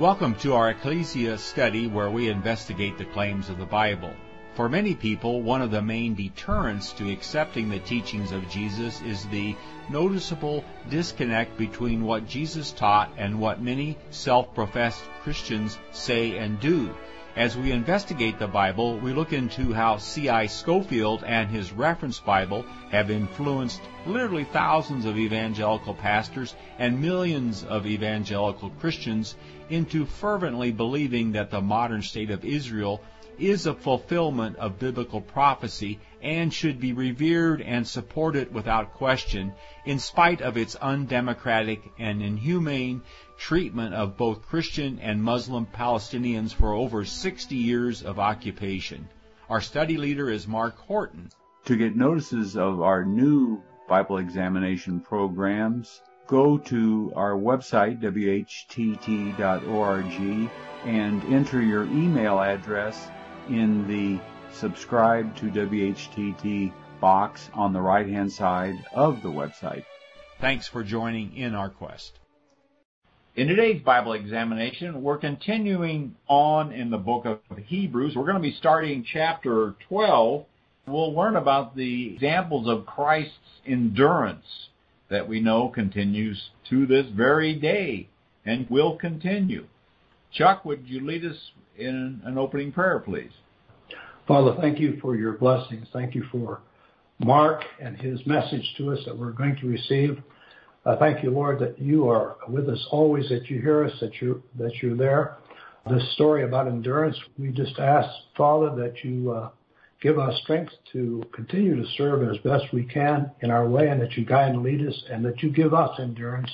Welcome to our Ecclesia study where we investigate the claims of the Bible. For many people, one of the main deterrents to accepting the teachings of Jesus is the noticeable disconnect between what Jesus taught and what many self-professed Christians say and do. As we investigate the Bible, we look into how C.I. Scofield and his reference Bible have influenced literally thousands of evangelical pastors and millions of evangelical Christians into fervently believing that the modern state of Israel is a fulfillment of biblical prophecy and should be revered and supported without question, in spite of its undemocratic and inhumane treatment of both Christian and Muslim Palestinians for over 60 years of occupation. Our study leader is Mark Horton. To get notices of our new Bible examination programs, go to our website, whtt.org, and enter your email address in the subscribe to WHTT box on the right hand side of the website. Thanks for joining in our quest. In today's Bible examination, we're continuing on in the book of Hebrews. We're going to be starting chapter 12. We'll learn about the examples of Christ's endurance that we know continues to this very day and will continue. Chuck, would you lead us in an opening prayer, please? Father, thank you for your blessings. Thank you for Mark and his message to us that we're going to receive. I thank you, Lord, that you are with us always, that you hear us, that you that you're there. This story about endurance, we just ask, Father, that you uh, give us strength to continue to serve as best we can in our way, and that you guide and lead us, and that you give us endurance,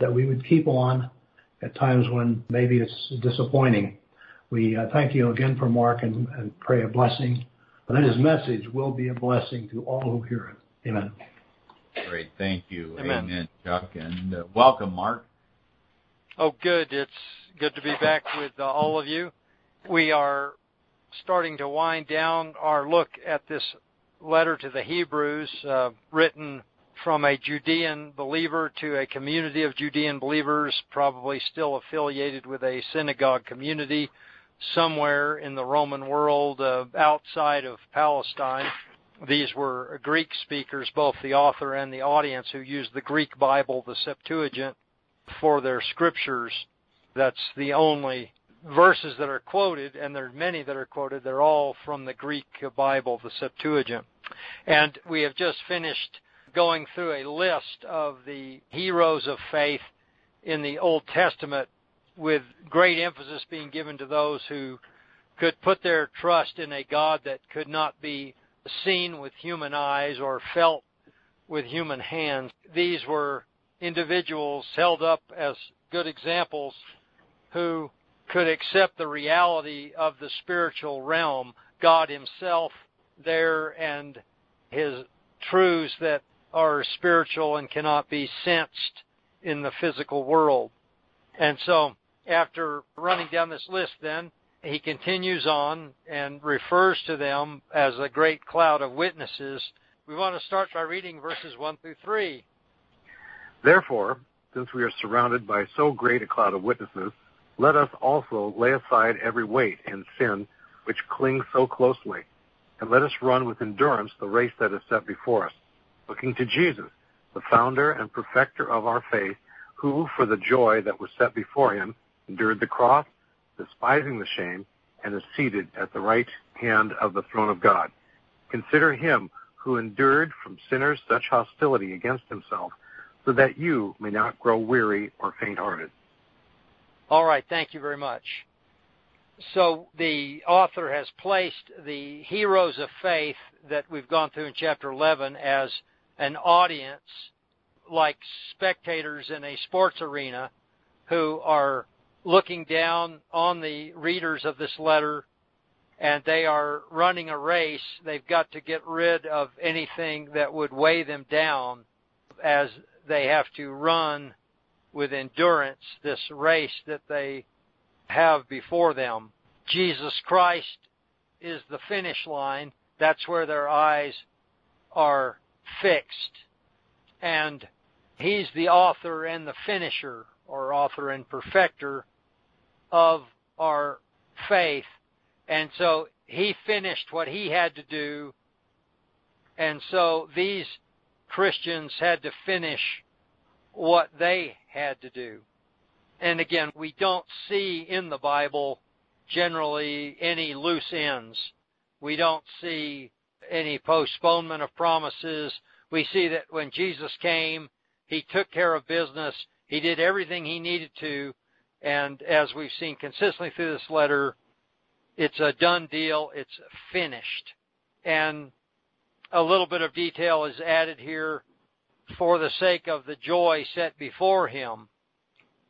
that we would keep on at times when maybe it's disappointing. We uh, thank you again for Mark and, and pray a blessing. But that his message will be a blessing to all who hear it. Amen. Great. Thank you. Amen. Amen Chuck. And uh, welcome, Mark. Oh, good. It's good to be back with uh, all of you. We are starting to wind down our look at this letter to the Hebrews, uh, written from a Judean believer to a community of Judean believers, probably still affiliated with a synagogue community somewhere in the Roman world uh, outside of Palestine. These were Greek speakers, both the author and the audience, who used the Greek Bible, the Septuagint, for their scriptures. That's the only verses that are quoted, and there are many that are quoted. They're all from the Greek Bible, the Septuagint. And we have just finished going through a list of the heroes of faith in the Old Testament with great emphasis being given to those who could put their trust in a God that could not be seen with human eyes or felt with human hands. These were individuals held up as good examples who could accept the reality of the spiritual realm, God Himself there and His truths that are spiritual and cannot be sensed in the physical world. And so after running down this list, then, he continues on and refers to them as a great cloud of witnesses. We want to start by reading verses 1 through 3. Therefore, since we are surrounded by so great a cloud of witnesses, let us also lay aside every weight and sin which clings so closely, and let us run with endurance the race that is set before us, looking to Jesus, the founder and perfecter of our faith, who, for the joy that was set before him, endured the cross, despising the shame, and is seated at the right hand of the throne of God. Consider him who endured from sinners such hostility against himself, so that you may not grow weary or faint-hearted. All right, thank you very much. So the author has placed the heroes of faith that we've gone through in chapter 11 as an audience, like spectators in a sports arena, who are looking down on the readers of this letter and they are running a race. They've got to get rid of anything that would weigh them down as they have to run with endurance this race that they have before them. Jesus Christ is the finish line. That's where their eyes are fixed. And He's the author and the finisher, or author and perfecter of our faith. And so he finished what he had to do. And so these Christians had to finish what they had to do. And again, we don't see in the Bible generally any loose ends. We don't see any postponement of promises. We see that when Jesus came, he took care of business. He did everything he needed to. And as we've seen consistently through this letter, it's a done deal. It's finished. And a little bit of detail is added here for the sake of the joy set before him.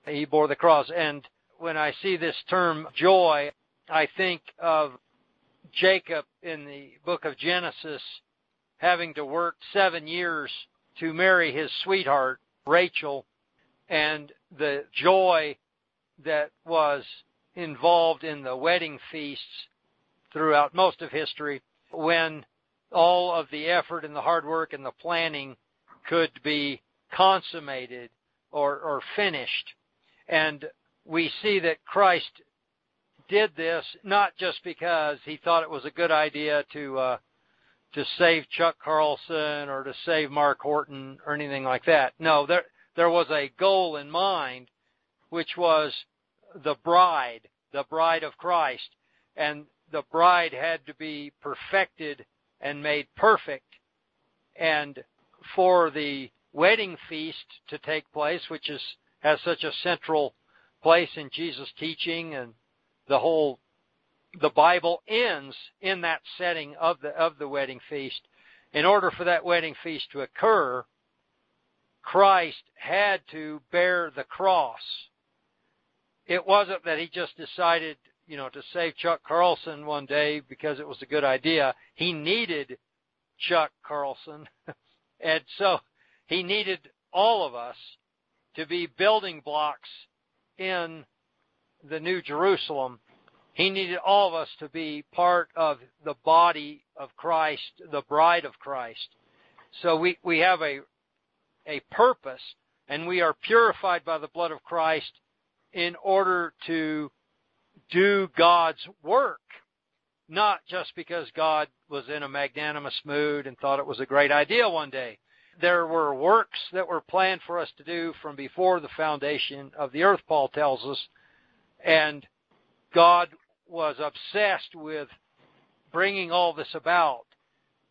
He bore the cross. And when I see this term joy, I think of Jacob in the book of Genesis having to work seven years to marry his sweetheart, Rachel, and the joy that was involved in the wedding feasts throughout most of history when all of the effort and the hard work and the planning could be consummated or, or finished. And we see that Christ did this not just because he thought it was a good idea to uh, to save Chuck Carlson or to save Mark Horton or anything like that. No, there there was a goal in mind, which was the bride, the bride of Christ, and the bride had to be perfected and made perfect, and for the wedding feast to take place, which is has such a central place in Jesus' teaching and the whole the Bible ends in that setting of the of the wedding feast. In order for that wedding feast to occur, Christ had to bear the cross. It wasn't that he just decided, you know, to save Chuck Carlson one day because it was a good idea. He needed Chuck Carlson. And so he needed all of us to be building blocks in the New Jerusalem, he needed all of us to be part of the body of Christ, the bride of Christ. So we, we have a, a purpose and we are purified by the blood of Christ in order to do God's work. Not just because God was in a magnanimous mood and thought it was a great idea one day. There were works that were planned for us to do from before the foundation of the earth, Paul tells us, and God was obsessed with bringing all this about.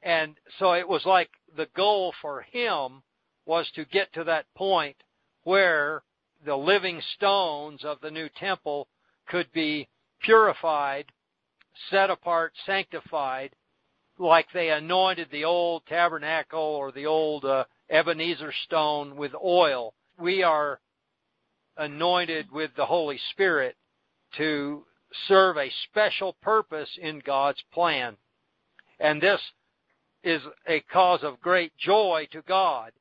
And so it was like the goal for him was to get to that point where the living stones of the new temple could be purified, set apart, sanctified, like they anointed the old tabernacle or the old uh, Ebenezer stone with oil. We are anointed with the Holy Spirit to serve a special purpose in God's plan. And this is a cause of great joy to God.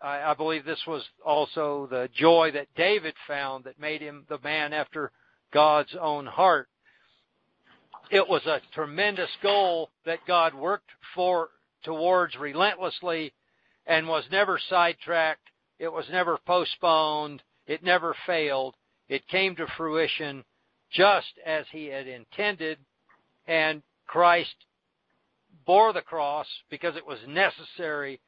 I, I, believe this was also the joy that David found that made him the man after God's own heart. It was a tremendous goal that God worked for towards relentlessly and was never sidetracked. It was never postponed. It never failed. It came to fruition just as he had intended, and Christ bore the cross because it was necessary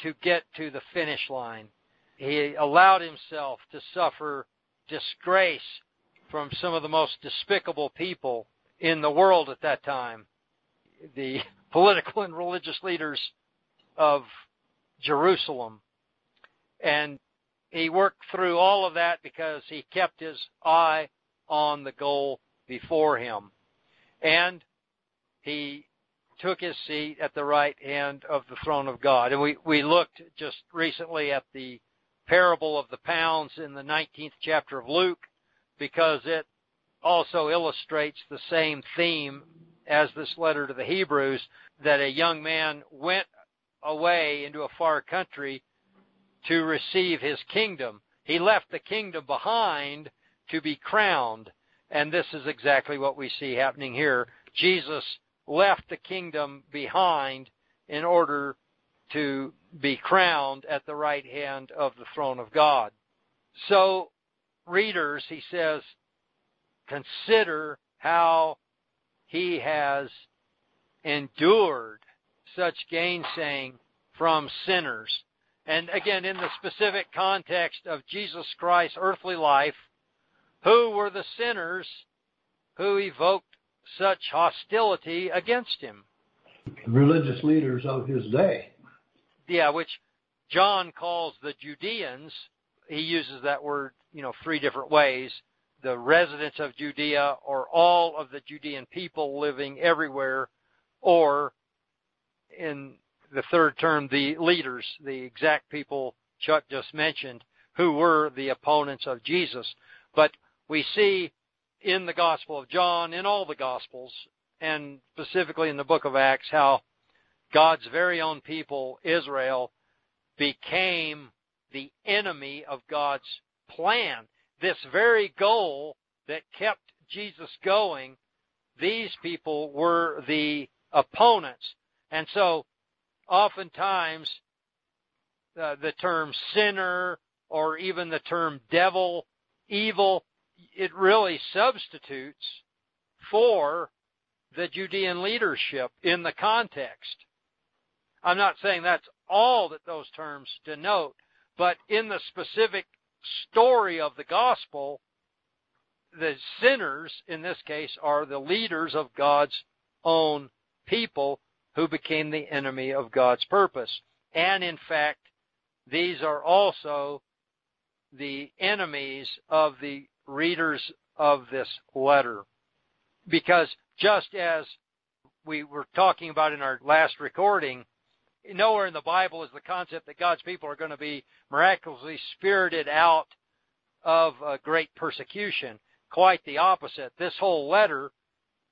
to get to the finish line. He allowed himself to suffer disgrace from some of the most despicable people in the world at that time. The political and religious leaders of Jerusalem. And he worked through all of that because he kept his eye on the goal before him. And he took his seat at the right hand of the throne of God. And we, we looked just recently at the parable of the pounds in the 19th chapter of Luke because it also illustrates the same theme as this letter to the Hebrews that a young man went away into a far country to receive his kingdom. He left the kingdom behind to be crowned. And this is exactly what we see happening here. Jesus left the kingdom behind in order to be crowned at the right hand of the throne of God. So, readers, he says, consider how he has endured such gainsaying from sinners. And again, in the specific context of Jesus Christ's earthly life, who were the sinners who evoked such hostility against him? The religious leaders of his day. Yeah, which John calls the Judeans. He uses that word, you know, three different ways. The residents of Judea or all of the Judean people living everywhere or in the third term, the leaders, the exact people Chuck just mentioned, who were the opponents of Jesus. But we see in the Gospel of John, in all the Gospels, and specifically in the book of Acts, how God's very own people, Israel, became the enemy of God's plan. This very goal that kept Jesus going, these people were the opponents. And so, oftentimes, uh, the term sinner or even the term devil, evil, it really substitutes for the Judean leadership in the context. I'm not saying that's all that those terms denote, but in the specific story of the gospel, the sinners in this case are the leaders of God's own people who became the enemy of God's purpose. And in fact, these are also the enemies of the readers of this letter. Because just as we were talking about in our last recording, nowhere in the Bible is the concept that God's people are going to be miraculously spirited out of a great persecution. Quite the opposite. This whole letter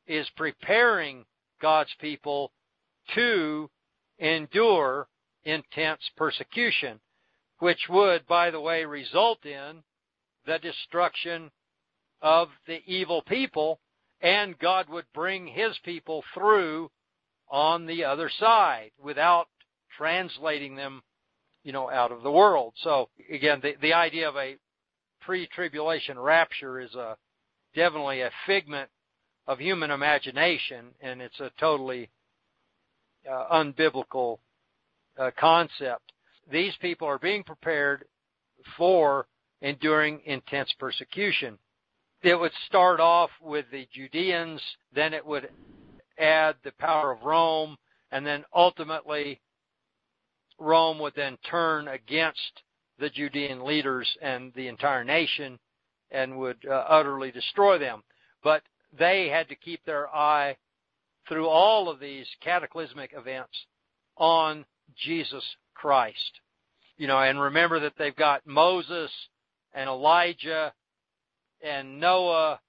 is preparing God's people to endure intense persecution, which would, by the way, result in the destruction of the evil people, and God would bring his people through on the other side without translating them, you know, out of the world. So again, the, the idea of a pre-tribulation rapture is a definitely a figment of human imagination, and it's a totally uh, unbiblical uh, concept. These people are being prepared for enduring intense persecution. It would start off with the Judeans, then it would add the power of Rome, and then ultimately Rome would then turn against the Judean leaders and the entire nation and would uh, utterly destroy them. But they had to keep their eye through all of these cataclysmic events on Jesus Christ. You know, and remember that they've got Moses and Elijah and Noah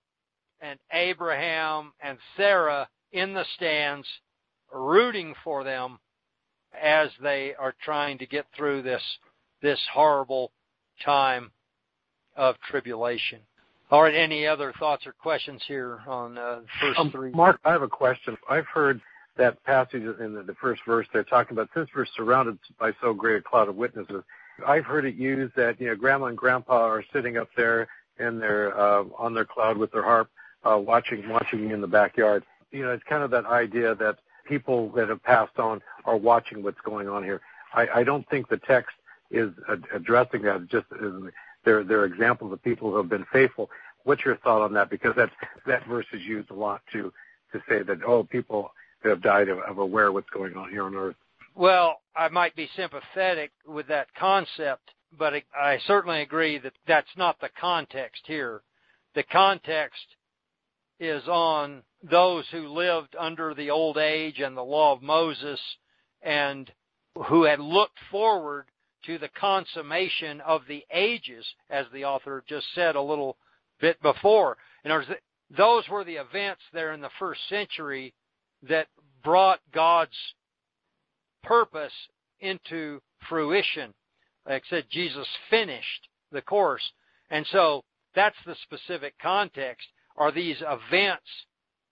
and Abraham and Sarah in the stands rooting for them as they are trying to get through this this horrible time of tribulation. All right. Any other thoughts or questions here on uh, the first um, three? Mark, I have a question. I've heard that passage in the, the first verse they're talking about since we're surrounded by so great a cloud of witnesses. I've heard it used that you know grandma and grandpa are sitting up there in their uh, on their cloud with their harp, uh, watching watching in the backyard. You know, it's kind of that idea that people that have passed on are watching what's going on here. I, don't think the text is addressing that. just uh, they're, they're examples of people who have been faithful. What's your thought on that? Because that verse is used a lot to say that oh people that have died are, are aware what's going on here on earth. Well, I might be sympathetic with that concept, but I certainly agree that that's not the context here. The context is on those who lived under the old age and the law of Moses and who had looked forward to the consummation of the ages, as the author just said a little bit before. In other words, those were the events there in the first century that brought God's purpose into fruition. Like I said, Jesus finished the course. And so that's the specific context are these events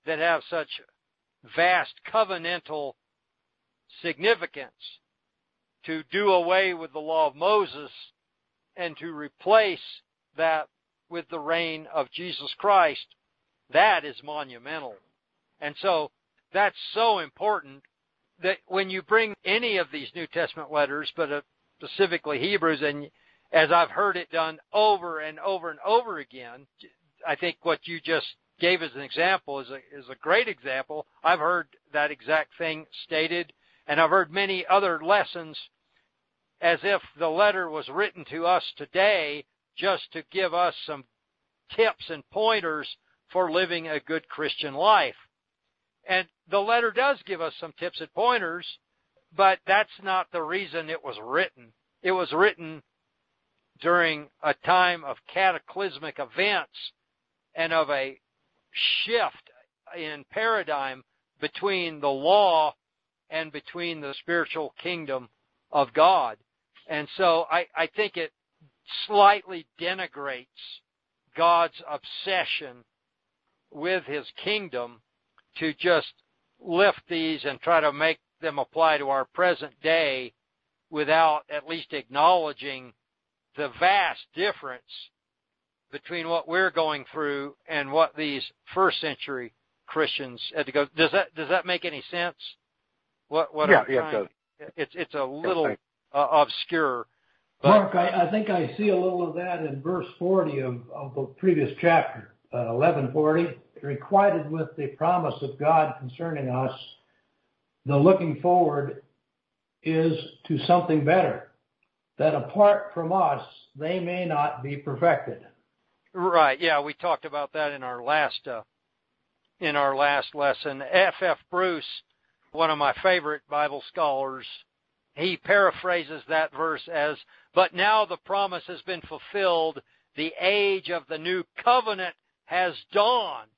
that have such vast covenantal significance to do away with the law of Moses and to replace that with the reign of Jesus Christ. that is monumental. And so that's so important that when you bring any of these New Testament letters, but uh, specifically Hebrews, and as I've heard it done over and over and over again, I think what you just gave as an example is a, is a great example. I've heard that exact thing stated, and I've heard many other lessons as if the letter was written to us today just to give us some tips and pointers for living a good Christian life. And the letter does give us some tips and pointers, but that's not the reason it was written. It was written during a time of cataclysmic events and of a shift in paradigm between the law and between the spiritual kingdom of God. And so I, I think it slightly denigrates God's obsession with his kingdom to just lift these and try to make them apply to our present day without at least acknowledging the vast difference between what we're going through and what these first century Christians had to go. Does that does that make any sense? What what yeah, I'm trying, it does. It's it's a little uh, obscure. But, Mark, I, I think I see a little of that in verse 40 of, of the previous chapter, uh, 1140. Requited with the promise of God concerning us, the looking forward is to something better, that apart from us, they may not be perfected. Right. Yeah, we talked about that in our last uh, in our last lesson. F. F. Bruce, one of my favorite Bible scholars, he paraphrases that verse as, "But now the promise has been fulfilled; the age of the new covenant has dawned."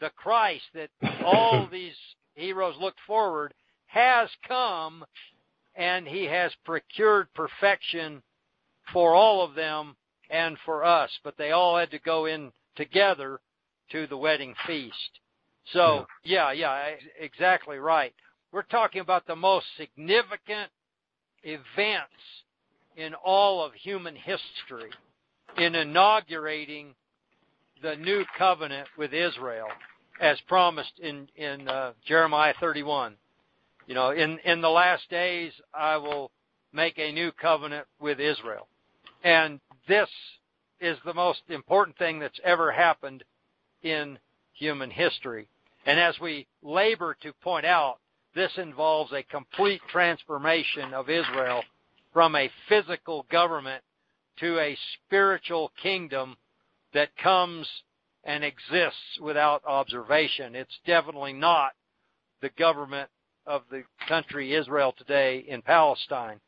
The Christ that all these heroes looked forward has come, and He has procured perfection for all of them and for us. But they all had to go in together to the wedding feast. So, yeah, yeah, exactly right. We're talking about the most significant events in all of human history in inaugurating the new covenant with Israel as promised in in uh, Jeremiah 31. You know, in in the last days I will make a new covenant with Israel. And this is the most important thing that's ever happened in human history. And as we labor to point out, this involves a complete transformation of Israel from a physical government to a spiritual kingdom that comes and exists without observation. It's definitely not the government of the country Israel today in Palestine.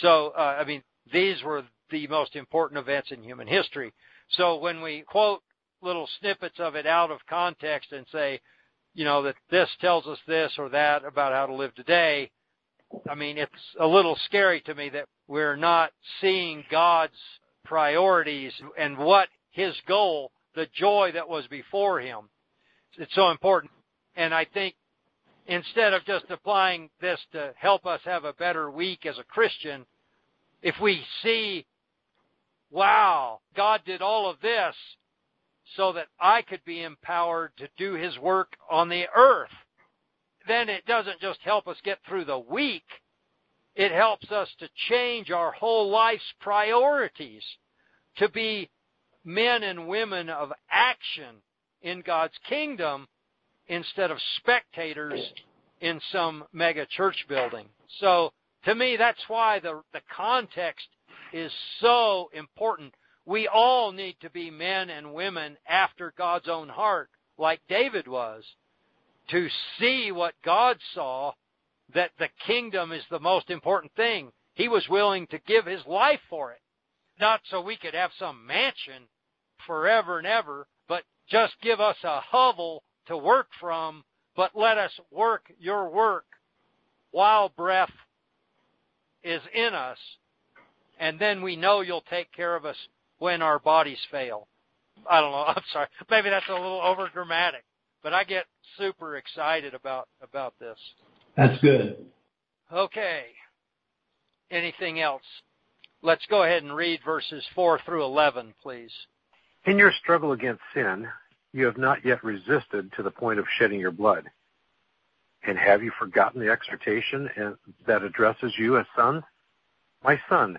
So, uh, I mean, these were the most important events in human history. So when we quote little snippets of it out of context and say, you know, that this tells us this or that about how to live today, I mean, it's a little scary to me that we're not seeing God's priorities and what his goal, the joy that was before him. It's so important. And I think instead of just applying this to help us have a better week as a Christian, if we see, wow, God did all of this so that I could be empowered to do His work on the earth. Then it doesn't just help us get through the week, it helps us to change our whole life's priorities to be men and women of action in God's kingdom instead of spectators in some mega church building. So to me, that's why the, the context is so important we all need to be men and women after God's own heart, like David was, to see what God saw, that the kingdom is the most important thing. He was willing to give his life for it. Not so we could have some mansion forever and ever, but just give us a hovel to work from, but let us work your work while breath is in us. And then we know you'll take care of us when our bodies fail. I don't know. I'm sorry. Maybe that's a little over dramatic, but I get super excited about about this. That's good. Okay. Anything else? Let's go ahead and read verses 4 through 11, please. In your struggle against sin, you have not yet resisted to the point of shedding your blood. And have you forgotten the exhortation eh, that addresses you as sons? My son,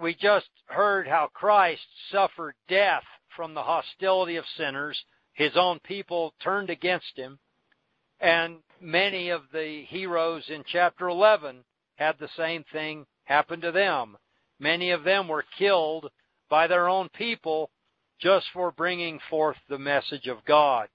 we just heard how Christ suffered death from the hostility of sinners. His own people turned against him, and many of the heroes in chapter 11 had the same thing happen to them. Many of them were killed by their own people just for bringing forth the message of God.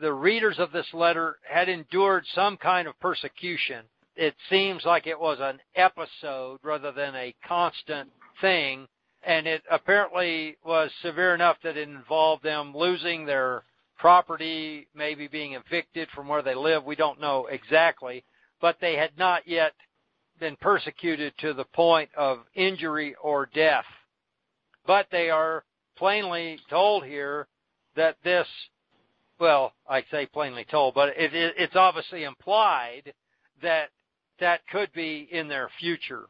The readers of this letter had endured some kind of persecution. It seems like it was an episode rather than a constant thing, and it apparently was severe enough that it involved them losing their property, maybe being evicted from where they live. We don't know exactly, but they had not yet been persecuted to the point of injury or death. But they are plainly told here that this, well, I say plainly told, but it, it, it's obviously implied that that could be in their future,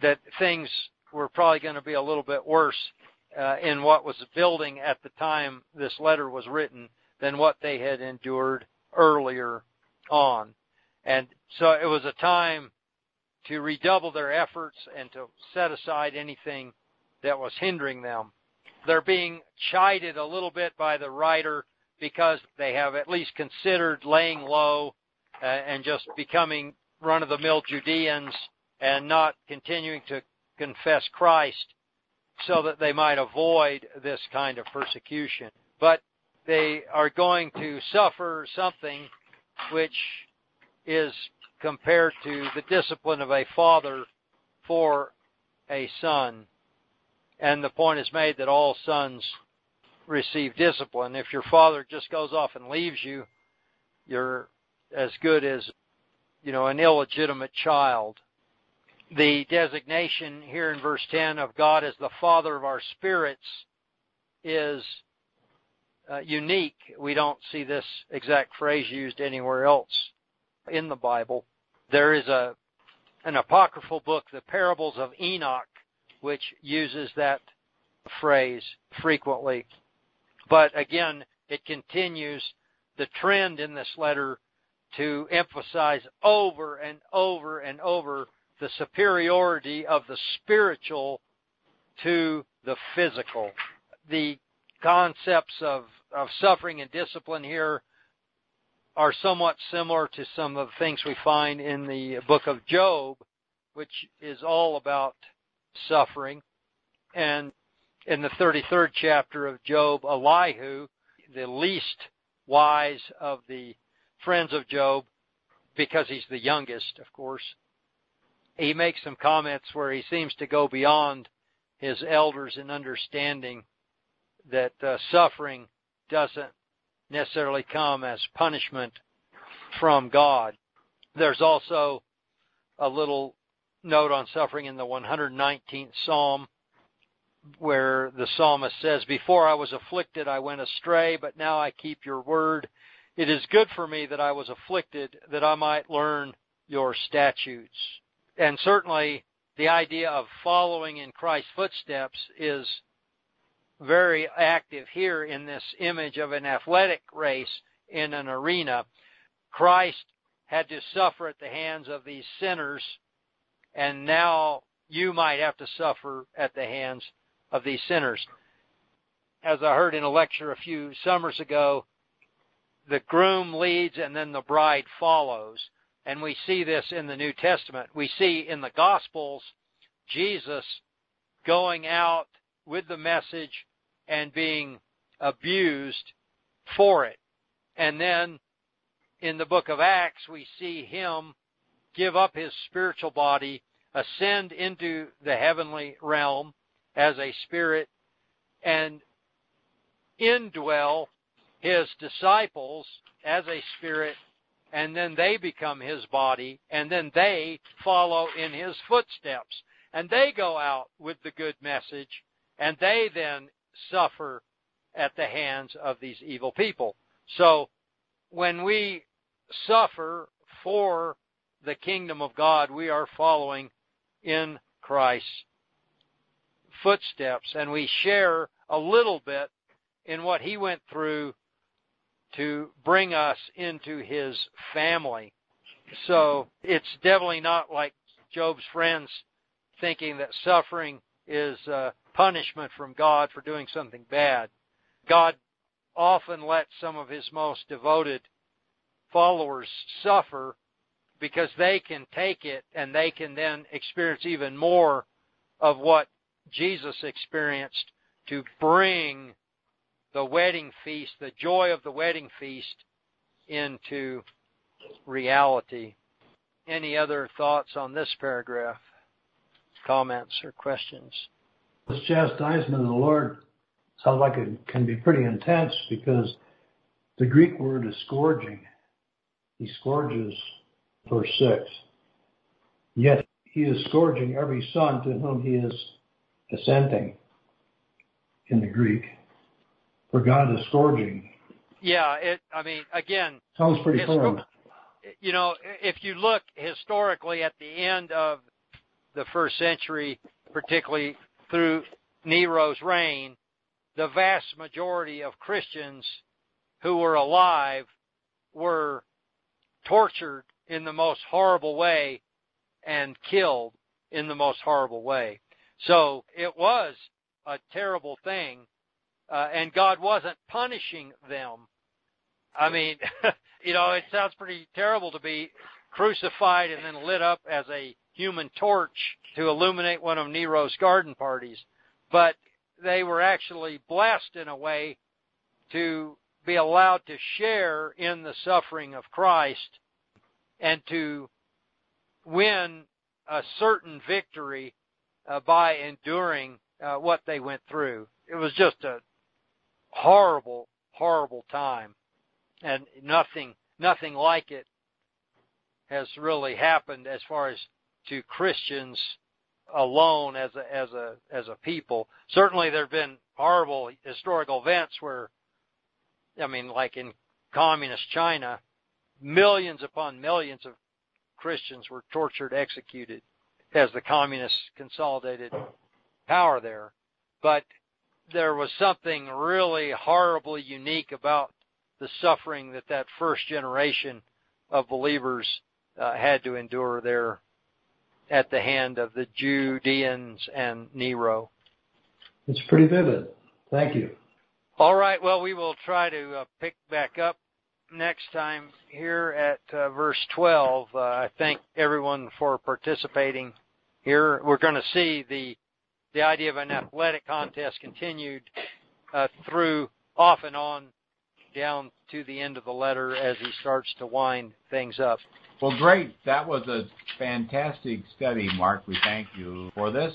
that things were probably going to be a little bit worse uh, in what was building at the time this letter was written than what they had endured earlier on. And so it was a time to redouble their efforts and to set aside anything that was hindering them. They're being chided a little bit by the writer because they have at least considered laying low uh, and just becoming run of the mill Judeans and not continuing to confess Christ so that they might avoid this kind of persecution. But they are going to suffer something which is compared to the discipline of a father for a son. And the point is made that all sons receive discipline. If your father just goes off and leaves you, you're as good as, you know, an illegitimate child. The designation here in verse 10 of God as the Father of our spirits is uh, unique. We don't see this exact phrase used anywhere else in the Bible. There is a an apocryphal book, The Parables of Enoch, which uses that phrase frequently. But again, it continues the trend in this letter to emphasize over and over and over the superiority of the spiritual to the physical. The concepts of, of suffering and discipline here are somewhat similar to some of the things we find in the book of Job, which is all about suffering. And in the 33rd chapter of Job, Elihu, the least wise of the friends of Job, because he's the youngest, of course, he makes some comments where he seems to go beyond his elders in understanding that uh, suffering doesn't necessarily come as punishment from God. There's also a little note on suffering in the 119th Psalm where the psalmist says, Before I was afflicted, I went astray, but now I keep your word. It is good for me that I was afflicted, that I might learn your statutes. And certainly the idea of following in Christ's footsteps is very active here in this image of an athletic race in an arena. Christ had to suffer at the hands of these sinners, and now you might have to suffer at the hands of these sinners. As I heard in a lecture a few summers ago, the groom leads and then the bride follows. And we see this in the New Testament. We see in the Gospels Jesus going out with the message and being abused for it. And then in the book of Acts, we see him give up his spiritual body, ascend into the heavenly realm as a spirit, and indwell his disciples as a spirit, and then they become his body, and then they follow in his footsteps. And they go out with the good message, and they then suffer at the hands of these evil people. So when we suffer for the kingdom of God, we are following in Christ's footsteps and we share a little bit in what he went through to bring us into his family. So it's definitely not like Job's friends thinking that suffering is uh, punishment from God for doing something bad. God often lets some of his most devoted followers suffer because they can take it and they can then experience even more of what Jesus experienced to bring the wedding feast, the joy of the wedding feast into reality. Any other thoughts on this paragraph? Comments or questions? This chastisement of the Lord sounds like it can be pretty intense because the Greek word is scourging. He scourges, verse 6. Yet he is scourging every son to whom he is assenting in the Greek. For God is scourging. Yeah, it, I mean, again. Sounds pretty firm. You know, if you look historically at the end of the first century, particularly through Nero's reign, the vast majority of Christians who were alive were tortured in the most horrible way and killed in the most horrible way. So it was a terrible thing, uh, and God wasn't punishing them. I mean, you know, it sounds pretty terrible to be crucified and then lit up as a human torch to illuminate one of Nero's garden parties. But they were actually blessed in a way to be allowed to share in the suffering of Christ and to win a certain victory uh, by enduring uh, what they went through. It was just a horrible, horrible time, and nothing, nothing like it has really happened as far as to Christians alone as a as a as a people. Certainly, there have been horrible historical events where, I mean, like in communist China, millions upon millions of Christians were tortured, executed as the communists consolidated power there. But there was something really horribly unique about the suffering that that first generation of believers uh, had to endure there at the hand of the Judeans and Nero. It's pretty vivid. Thank you. All right. Well, we will try to uh, pick back up next time here at uh, verse 12. Uh, I thank everyone for participating here. We're going to see the the idea of an athletic contest continued uh, through off and on down to the end of the letter as he starts to wind things up. Well, great. That was a fantastic study, Mark. We thank you for this.